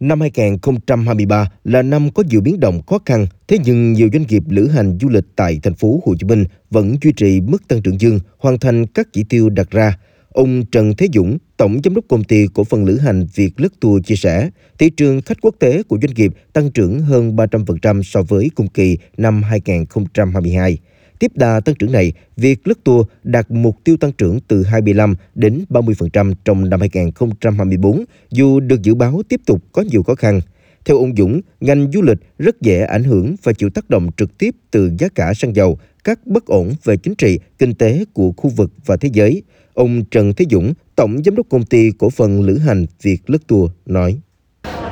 Năm 2023 là năm có nhiều biến động khó khăn, thế nhưng nhiều doanh nghiệp lữ hành du lịch tại thành phố Hồ Chí Minh vẫn duy trì mức tăng trưởng dương, hoàn thành các chỉ tiêu đặt ra. Ông Trần Thế Dũng, Tổng Giám đốc Công ty Cổ phần Lữ hành Việt Lức Tour chia sẻ, thị trường khách quốc tế của doanh nghiệp tăng trưởng hơn 300% so với cùng kỳ năm 2022. Tiếp đà tăng trưởng này, việc lướt tour đạt mục tiêu tăng trưởng từ 25 đến 30% trong năm 2024, dù được dự báo tiếp tục có nhiều khó khăn. Theo ông Dũng, ngành du lịch rất dễ ảnh hưởng và chịu tác động trực tiếp từ giá cả xăng dầu, các bất ổn về chính trị, kinh tế của khu vực và thế giới. Ông Trần Thế Dũng, Tổng Giám đốc Công ty Cổ phần Lữ hành Việt Lức Tour nói.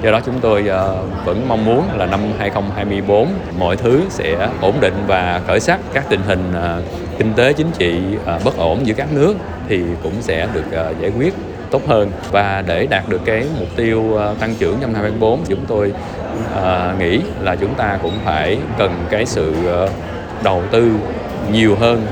Do đó chúng tôi ờ, vẫn mong muốn là năm 2024 mọi thứ sẽ ổn định và khởi sắc. Các tình hình ờ, kinh tế, chính trị ờ, bất ổn giữa các nước thì cũng sẽ được giải quyết tốt hơn. Và để đạt được cái mục tiêu tăng trưởng năm 2024 chúng tôi nghĩ là chúng ta cũng phải cần cái sự đầu tư nhiều hơn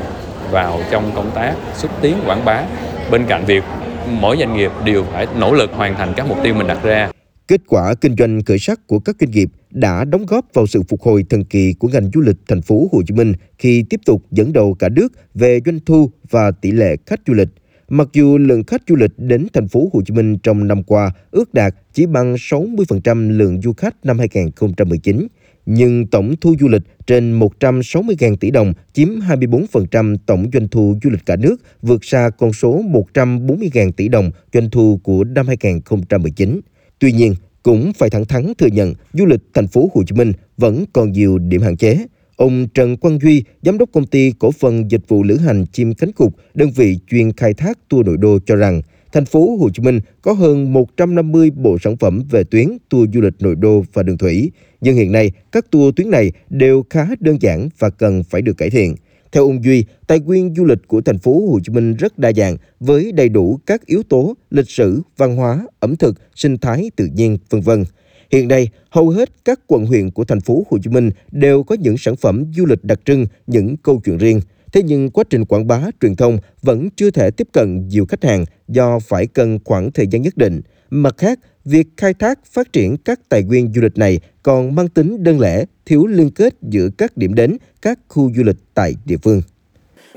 vào trong công tác xúc tiến quảng bá. Bên cạnh việc mỗi doanh nghiệp đều phải nỗ lực hoàn thành các mục tiêu mình đặt ra. Kết quả kinh doanh khởi sắc của các doanh nghiệp đã đóng góp vào sự phục hồi thần kỳ của ngành du lịch thành phố Hồ Chí Minh khi tiếp tục dẫn đầu cả nước về doanh thu và tỷ lệ khách du lịch. Mặc dù lượng khách du lịch đến thành phố Hồ Chí Minh trong năm qua ước đạt chỉ bằng 60% lượng du khách năm 2019, nhưng tổng thu du lịch trên 160.000 tỷ đồng chiếm 24% tổng doanh thu du lịch cả nước, vượt xa con số 140.000 tỷ đồng doanh thu của năm 2019. Tuy nhiên, cũng phải thẳng thắn thừa nhận du lịch thành phố Hồ Chí Minh vẫn còn nhiều điểm hạn chế. Ông Trần Quang Duy, giám đốc công ty cổ phần dịch vụ lữ hành chim cánh cục, đơn vị chuyên khai thác tour nội đô cho rằng, thành phố Hồ Chí Minh có hơn 150 bộ sản phẩm về tuyến tour du lịch nội đô và đường thủy, nhưng hiện nay các tour tuyến này đều khá đơn giản và cần phải được cải thiện. Theo ông Duy, tài nguyên du lịch của thành phố Hồ Chí Minh rất đa dạng với đầy đủ các yếu tố lịch sử, văn hóa, ẩm thực, sinh thái tự nhiên, vân vân. Hiện nay, hầu hết các quận huyện của thành phố Hồ Chí Minh đều có những sản phẩm du lịch đặc trưng, những câu chuyện riêng. Thế nhưng quá trình quảng bá, truyền thông vẫn chưa thể tiếp cận nhiều khách hàng do phải cần khoảng thời gian nhất định. Mặt khác, việc khai thác phát triển các tài nguyên du lịch này còn mang tính đơn lẻ, thiếu liên kết giữa các điểm đến, các khu du lịch tại địa phương.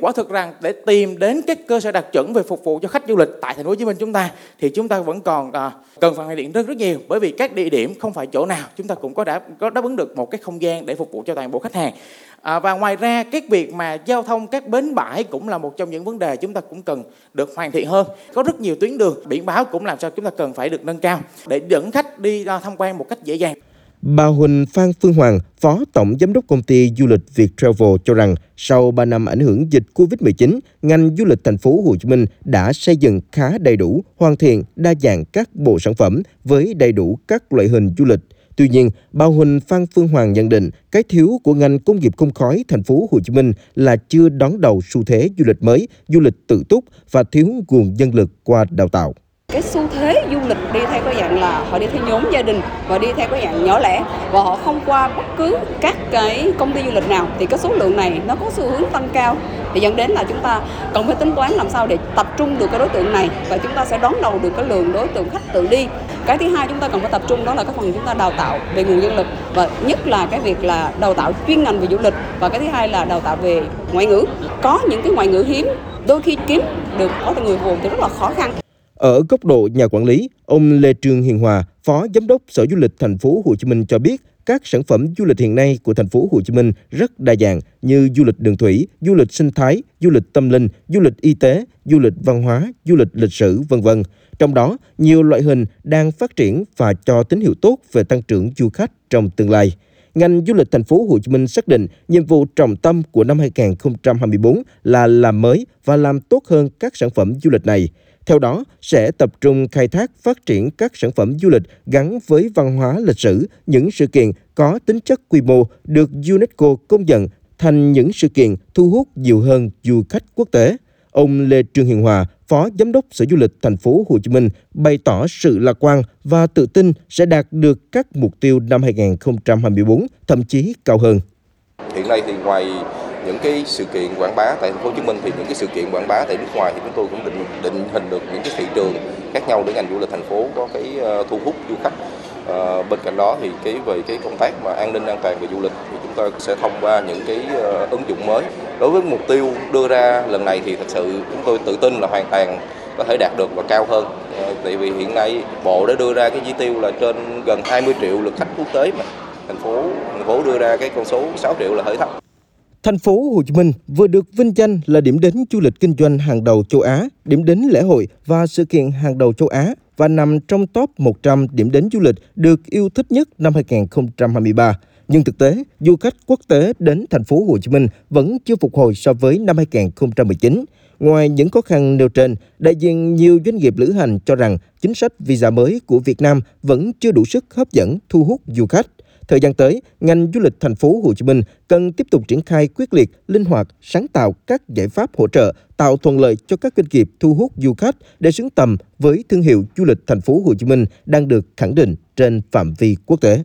Quả thực rằng để tìm đến các cơ sở đặc chuẩn về phục vụ cho khách du lịch tại thành phố Hồ Chí Minh chúng ta thì chúng ta vẫn còn à, cần phải hoàn thiện rất rất nhiều bởi vì các địa điểm không phải chỗ nào chúng ta cũng có đã có đáp ứng được một cái không gian để phục vụ cho toàn bộ khách hàng. À, và ngoài ra cái việc mà giao thông các bến bãi cũng là một trong những vấn đề chúng ta cũng cần được hoàn thiện hơn. Có rất nhiều tuyến đường biển báo cũng làm sao chúng ta cần phải được nâng cao để dẫn khách đi à, tham quan một cách dễ dàng. Bà Huỳnh Phan Phương Hoàng, Phó Tổng Giám đốc Công ty Du lịch Việt Travel cho rằng sau 3 năm ảnh hưởng dịch Covid-19, ngành du lịch thành phố Hồ Chí Minh đã xây dựng khá đầy đủ, hoàn thiện, đa dạng các bộ sản phẩm với đầy đủ các loại hình du lịch. Tuy nhiên, bà Huỳnh Phan Phương Hoàng nhận định cái thiếu của ngành công nghiệp không khói thành phố Hồ Chí Minh là chưa đón đầu xu thế du lịch mới, du lịch tự túc và thiếu nguồn nhân lực qua đào tạo cái xu thế du lịch đi theo cái dạng là họ đi theo nhóm gia đình và đi theo cái dạng nhỏ lẻ và họ không qua bất cứ các cái công ty du lịch nào, thì cái số lượng này nó có xu hướng tăng cao. Thì dẫn đến là chúng ta cần phải tính toán làm sao để tập trung được cái đối tượng này và chúng ta sẽ đón đầu được cái lượng đối tượng khách tự đi. Cái thứ hai chúng ta cần phải tập trung đó là cái phần chúng ta đào tạo về nguồn nhân lực và nhất là cái việc là đào tạo chuyên ngành về du lịch và cái thứ hai là đào tạo về ngoại ngữ. Có những cái ngoại ngữ hiếm, đôi khi kiếm được có người vùng thì rất là khó khăn ở góc độ nhà quản lý, ông Lê Trương Hiền Hòa, Phó Giám đốc Sở Du lịch Thành phố Hồ Chí Minh cho biết, các sản phẩm du lịch hiện nay của thành phố Hồ Chí Minh rất đa dạng như du lịch đường thủy, du lịch sinh thái, du lịch tâm linh, du lịch y tế, du lịch văn hóa, du lịch lịch sử, vân vân. Trong đó, nhiều loại hình đang phát triển và cho tín hiệu tốt về tăng trưởng du khách trong tương lai. Ngành du lịch thành phố Hồ Chí Minh xác định nhiệm vụ trọng tâm của năm 2024 là làm mới và làm tốt hơn các sản phẩm du lịch này. Theo đó, sẽ tập trung khai thác phát triển các sản phẩm du lịch gắn với văn hóa lịch sử, những sự kiện có tính chất quy mô được UNESCO công nhận thành những sự kiện thu hút nhiều hơn du khách quốc tế. Ông Lê Trương Hiền Hòa, Phó Giám đốc Sở Du lịch Thành phố Hồ Chí Minh bày tỏ sự lạc quan và tự tin sẽ đạt được các mục tiêu năm 2024, thậm chí cao hơn. Hiện nay thì ngoài những cái sự kiện quảng bá tại thành phố Hồ Chí Minh thì những cái sự kiện quảng bá tại nước ngoài thì chúng tôi cũng định định hình được những cái thị trường khác nhau để ngành du lịch thành phố có cái ờ, thu hút du khách. À, bên cạnh đó thì cái về cái công tác mà an ninh an toàn về du lịch thì chúng ta sẽ thông qua những cái uh, ứng dụng mới. Đối với mục tiêu đưa ra lần này thì thật sự chúng tôi tự tin là hoàn toàn có thể đạt được và cao hơn. À, tại vì hiện nay bộ đã đưa ra cái chỉ tiêu là trên gần 20 triệu lượt khách quốc tế mà thành phố thành phố đưa ra cái con số 6 triệu là hơi thấp. Thành phố Hồ Chí Minh vừa được vinh danh là điểm đến du lịch kinh doanh hàng đầu châu Á, điểm đến lễ hội và sự kiện hàng đầu châu Á và nằm trong top 100 điểm đến du lịch được yêu thích nhất năm 2023. Nhưng thực tế, du khách quốc tế đến thành phố Hồ Chí Minh vẫn chưa phục hồi so với năm 2019. Ngoài những khó khăn nêu trên, đại diện nhiều doanh nghiệp lữ hành cho rằng chính sách visa mới của Việt Nam vẫn chưa đủ sức hấp dẫn thu hút du khách. Thời gian tới, ngành du lịch thành phố Hồ Chí Minh cần tiếp tục triển khai quyết liệt, linh hoạt, sáng tạo các giải pháp hỗ trợ, tạo thuận lợi cho các doanh nghiệp thu hút du khách để xứng tầm với thương hiệu du lịch thành phố Hồ Chí Minh đang được khẳng định trên phạm vi quốc tế.